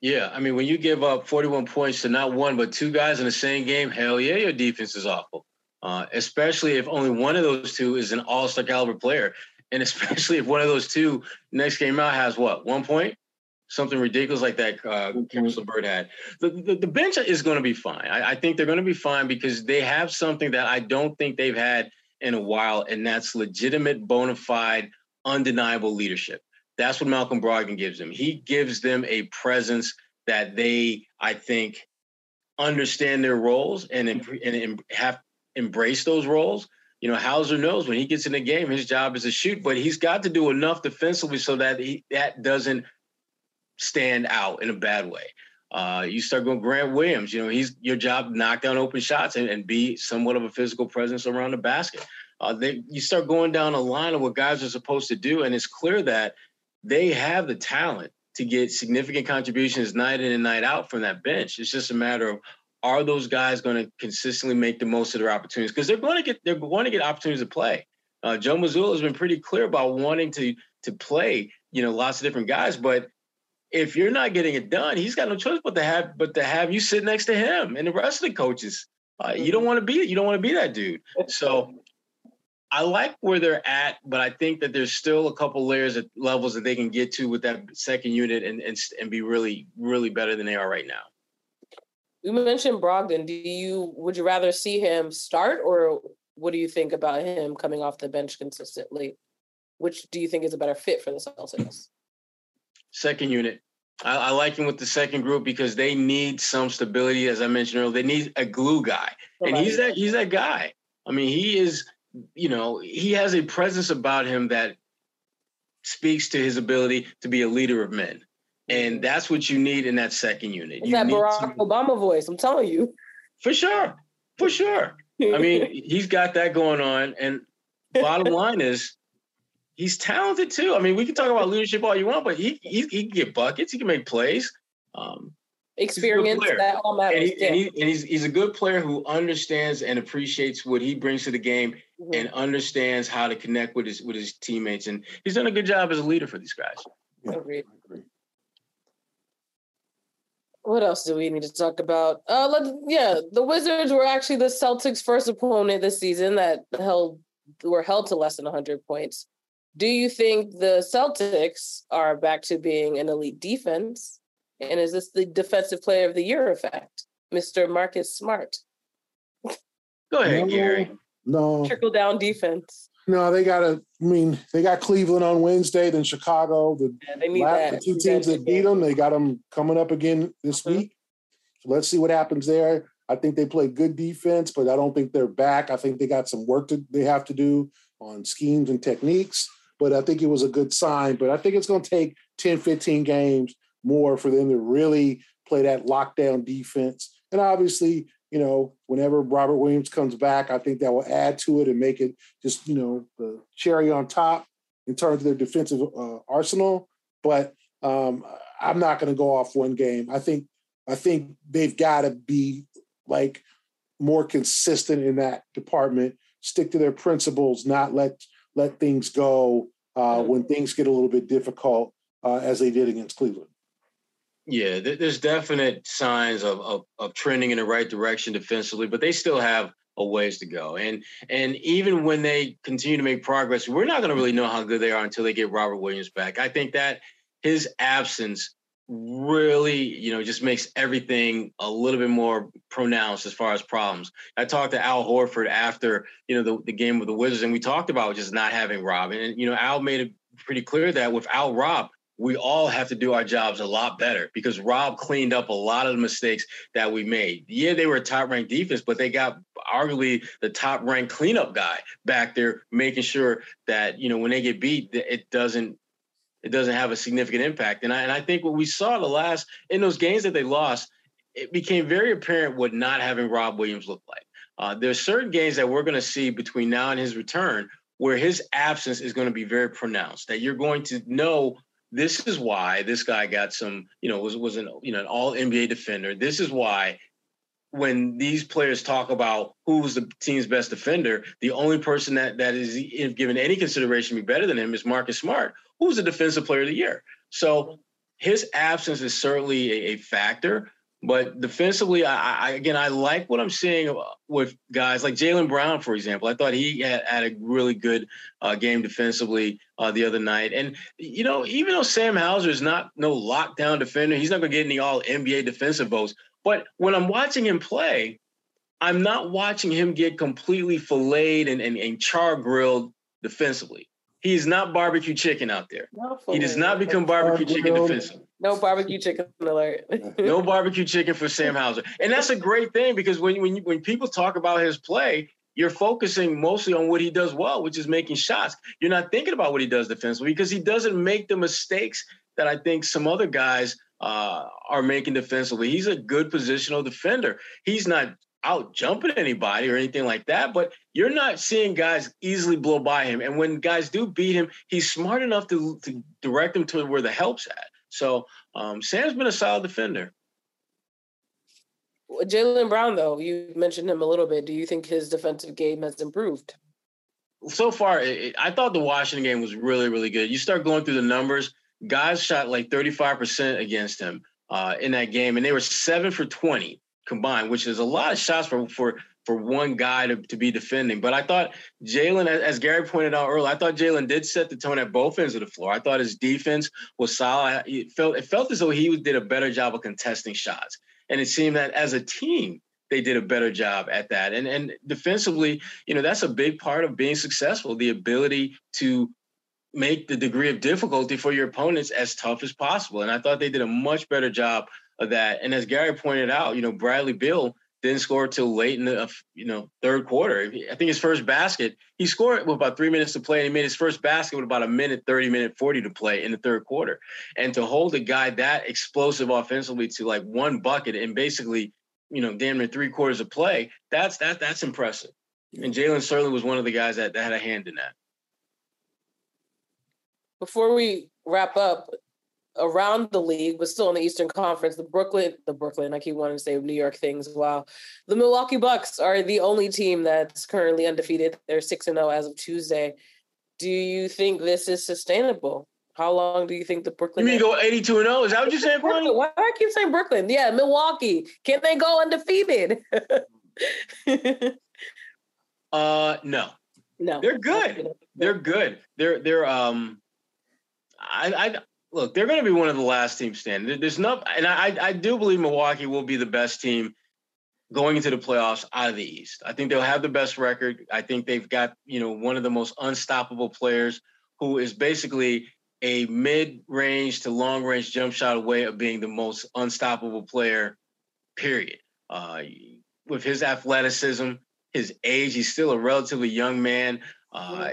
Yeah, I mean when you give up 41 points to not one but two guys in the same game, hell yeah, your defense is awful uh, especially if only one of those two is an all-star caliber player, and (laughs) especially if one of those two next game out has what one point, something ridiculous like that. Uh, mm-hmm. Bird had. The, the, the bench is going to be fine. I, I think they're going to be fine because they have something that I don't think they've had in a while, and that's legitimate, bona fide, undeniable leadership. That's what Malcolm Brogdon gives them. He gives them a presence that they, I think, understand their roles and, and, and have embrace those roles. You know, Hauser knows when he gets in the game, his job is to shoot, but he's got to do enough defensively so that he that doesn't stand out in a bad way. Uh, you start going Grant Williams, you know, he's your job knock down open shots and, and be somewhat of a physical presence around the basket. Uh, they, you start going down a line of what guys are supposed to do, and it's clear that they have the talent to get significant contributions night in and night out from that bench. It's just a matter of are those guys going to consistently make the most of their opportunities? Because they're going to get they're going to get opportunities to play. Uh, Joe Mazzulla has been pretty clear about wanting to to play, you know, lots of different guys. But if you're not getting it done, he's got no choice but to have but to have you sit next to him and the rest of the coaches. Uh, you don't mm-hmm. want to be you don't want to be that dude. So I like where they're at, but I think that there's still a couple layers of levels that they can get to with that second unit and and, and be really really better than they are right now. You mentioned Brogdon. Do you would you rather see him start, or what do you think about him coming off the bench consistently? Which do you think is a better fit for the Celtics? Second unit. I, I like him with the second group because they need some stability, as I mentioned earlier. They need a glue guy, and he's that he's that guy. I mean, he is. You know, he has a presence about him that speaks to his ability to be a leader of men. And mm-hmm. that's what you need in that second unit. It's that Barack to, Obama voice, I'm telling you. For sure. For sure. I mean, (laughs) he's got that going on. And bottom line is he's talented too. I mean, we can talk about (laughs) leadership all you want, but he he, he can get buckets, he can make plays. Um, Experience that all matters. And, he, and, he, and, he's he's a good player who understands and appreciates what he brings to the game mm-hmm. and understands how to connect with his with his teammates. And he's done a good job as a leader for these guys. Yeah, I agree what else do we need to talk about? Uh, let yeah, the Wizards were actually the Celtics' first opponent this season that held were held to less than 100 points. Do you think the Celtics are back to being an elite defense? And is this the defensive player of the year effect, Mr. Marcus Smart? Go ahead, no, Gary. No. Trickle down defense. No, they got a. I mean, they got Cleveland on Wednesday, then Chicago. The, yeah, last, the two teams that beat them, they got them coming up again this mm-hmm. week. So let's see what happens there. I think they play good defense, but I don't think they're back. I think they got some work to they have to do on schemes and techniques. But I think it was a good sign. But I think it's going to take 10, 15 games more for them to really play that lockdown defense. And obviously, you know, whenever Robert Williams comes back, I think that will add to it and make it just, you know, the cherry on top in terms of their defensive uh, arsenal. But um, I'm not going to go off one game. I think I think they've got to be like more consistent in that department. Stick to their principles, not let let things go uh, when things get a little bit difficult, uh, as they did against Cleveland. Yeah, there's definite signs of, of, of trending in the right direction defensively, but they still have a ways to go. And and even when they continue to make progress, we're not going to really know how good they are until they get Robert Williams back. I think that his absence really, you know, just makes everything a little bit more pronounced as far as problems. I talked to Al Horford after, you know, the, the game with the Wizards, and we talked about just not having Rob. And, you know, Al made it pretty clear that without Rob, we all have to do our jobs a lot better because Rob cleaned up a lot of the mistakes that we made. Yeah, they were a top ranked defense, but they got arguably the top ranked cleanup guy back there, making sure that, you know, when they get beat, it doesn't it doesn't have a significant impact. And I, and I think what we saw the last in those games that they lost, it became very apparent what not having Rob Williams looked like. Uh, there's certain games that we're going to see between now and his return where his absence is going to be very pronounced. That you're going to know this is why this guy got some, you know, was was an you know an All NBA defender. This is why when these players talk about who's the team's best defender, the only person that that is given any consideration to be better than him is Marcus Smart, who's the defensive player of the year. So his absence is certainly a, a factor. But defensively, I, I, again, I like what I'm seeing with guys like Jaylen Brown, for example. I thought he had, had a really good uh, game defensively uh, the other night. And you know, even though Sam Hauser is not no lockdown defender, he's not going to get any All NBA defensive votes. But when I'm watching him play, I'm not watching him get completely filleted and, and, and char grilled defensively. He's not barbecue chicken out there. He does not become barbecue chicken defensively. No barbecue chicken alert. no barbecue chicken for Sam Hauser. And that's a great thing because when, when, when people talk about his play, you're focusing mostly on what he does well, which is making shots. You're not thinking about what he does defensively because he doesn't make the mistakes that I think some other guys uh, are making defensively. He's a good positional defender. He's not out jumping anybody or anything like that, but you're not seeing guys easily blow by him. And when guys do beat him, he's smart enough to, to direct them to where the help's at. So um, Sam's been a solid defender. Jaylen Brown, though, you mentioned him a little bit. Do you think his defensive game has improved? So far, it, I thought the Washington game was really, really good. You start going through the numbers, guys shot like 35% against him uh, in that game, and they were seven for 20 combined, which is a lot of shots for for for one guy to, to be defending. But I thought Jaylen, as Gary pointed out earlier, I thought Jaylen did set the tone at both ends of the floor. I thought his defense was solid. It felt it felt as though he did a better job of contesting shots, and it seemed that as a team they did a better job at that. And and defensively, you know, that's a big part of being successful, the ability to make the degree of difficulty for your opponents as tough as possible. And I thought they did a much better job of that. And as Gary pointed out, you know, Bradley Beal didn't score till late in the uh, you know third quarter. I think his first basket he scored with about three minutes to play, and he made his first basket with about a minute thirty, minute forty to play in the third quarter. And to hold a guy that explosive offensively to like one bucket and basically you know damn near three quarters of play, that's that that's impressive. And Jaylen certainly was one of the guys that, that had a hand in that. Before we wrap up, around the league, but still in the Eastern Conference, the Brooklyn, the Brooklyn, I keep wanting to say New York things. Wow. The Milwaukee Bucks are the only team that's currently undefeated. They're 6 and 0 as of Tuesday. Do you think this is sustainable? How long do you think the Brooklyn? You mean go 82 and 0? Is that what you're saying, Brooklyn? Why do I keep saying Brooklyn? Yeah, Milwaukee. Can they go undefeated? (laughs) uh no. No. They're good. They're good. They're they're um I, I look, they're going to be one of the last teams standing. There's no, and I, I do believe Milwaukee will be the best team going into the playoffs out of the East. I think they'll have the best record. I think they've got, you know, one of the most unstoppable players who is basically a mid-range to long-range jump shot away of being the most unstoppable player, period. Uh, with his athleticism, his age, he's still a relatively young man. Uh,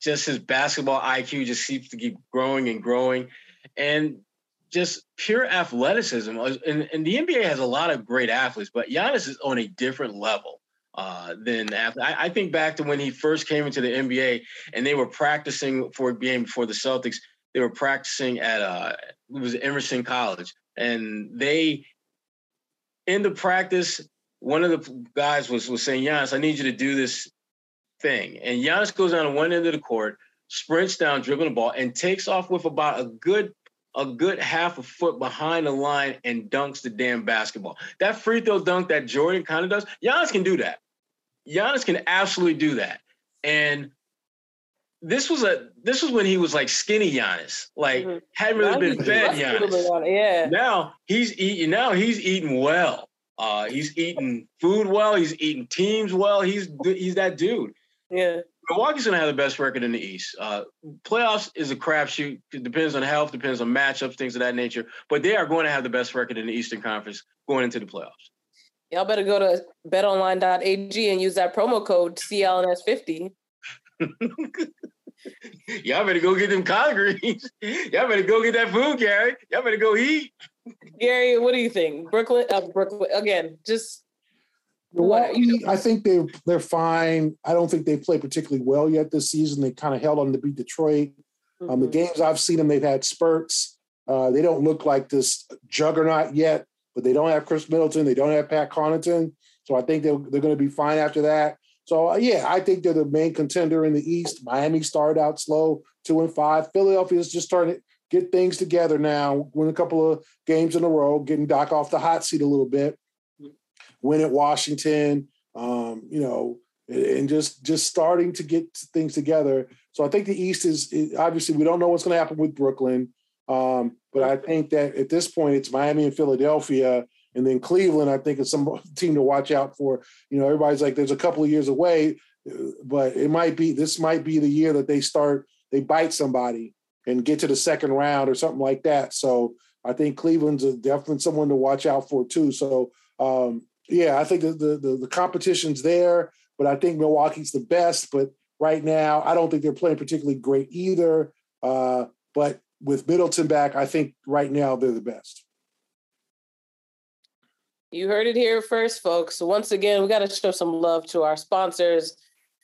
just his basketball IQ just seems to keep growing and growing, and just pure athleticism. And, and the NBA has a lot of great athletes, but Giannis is on a different level uh, than I, I, think back to when he first came into the NBA and they were practicing for a game before the Celtics. They were practicing at uh, it was Emerson College, and they in the practice. One of the guys was was saying, "Giannis, I need you to do this thing. And Giannis goes down to one end of the court, sprints down, dribbling the ball, and takes off with about a good a good half a foot behind the line and dunks the damn basketball. That free throw dunk that Jordan kind of does, Giannis can do that. Giannis can absolutely do that. And this was a this was when he was like skinny Giannis, like mm-hmm. hadn't really now been fed Giannis. Yeah. Now he's eating. Now he's eating well. Uh, he's eating food well. He's eating teams well. He's he's that dude. Yeah. Milwaukee's gonna have the best record in the East. Uh, playoffs is a crapshoot. It depends on health, depends on matchups, things of that nature. But they are going to have the best record in the Eastern Conference going into the playoffs. Y'all better go to betonline.ag and use that promo code CLNS50. (laughs) Y'all better go get them collard greens. (laughs) Y'all better go get that food, Gary. Y'all better go eat. Gary, what do you think? Brooklyn, uh, Brooklyn again. Just know. I think they they're fine. I don't think they played particularly well yet this season. They kind of held on to beat Detroit. Mm-hmm. Um, the mm-hmm. games I've seen them, they've had spurts. Uh, they don't look like this juggernaut yet, but they don't have Khris Middleton. They don't have Pat Connaughton. So I think they're, they're going to be fine after that. So uh, yeah, I think they're the main contender in the East. Miami started out slow, two and five. Philadelphia is just starting to get things together now. Win a couple of games in a row, getting Doc off the hot seat a little bit. Win at Washington, um, you know, and just just starting to get things together. So I think the East is, obviously we don't know what's going to happen with Brooklyn, um, but I think that at this point it's Miami and Philadelphia and then Cleveland, I think, is some (laughs) team to watch out for. You know, everybody's like, there's a couple of years away, but it might be this might be the year that they start they bite somebody and get to the second round or something like that. So I think Cleveland's definitely someone to watch out for too. So um, yeah, I think the, the, the competition's there, but I think Milwaukee's the best. But right now, I don't think they're playing particularly great either. Uh, but with Middleton back, I think right now they're the best. You heard it here first, folks. Once again, we got to show some love to our sponsors.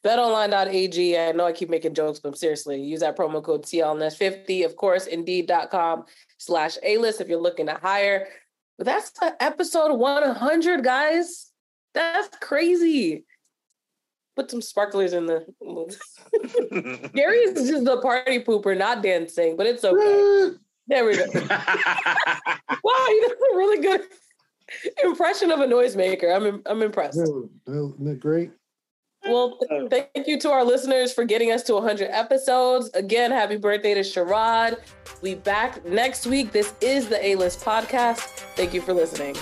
BetOnline.ag. I know I keep making jokes, but seriously, use that promo code CLNS50. Of course, Indeed.com slash A-list if you're looking to hire. But that's episode 100, guys. That's crazy. Put some sparklers in the. (laughs) Gary is just the party pooper, not dancing, but it's okay. (laughs) There we go. (laughs) wow, he does a really good impression of a noisemaker. I'm I'm impressed. isn't that great? Well, (laughs) thank you to our listeners for getting us to 100 episodes. Again, happy birthday to Sherrod. We back next week. This is the A List podcast. Thank you for listening.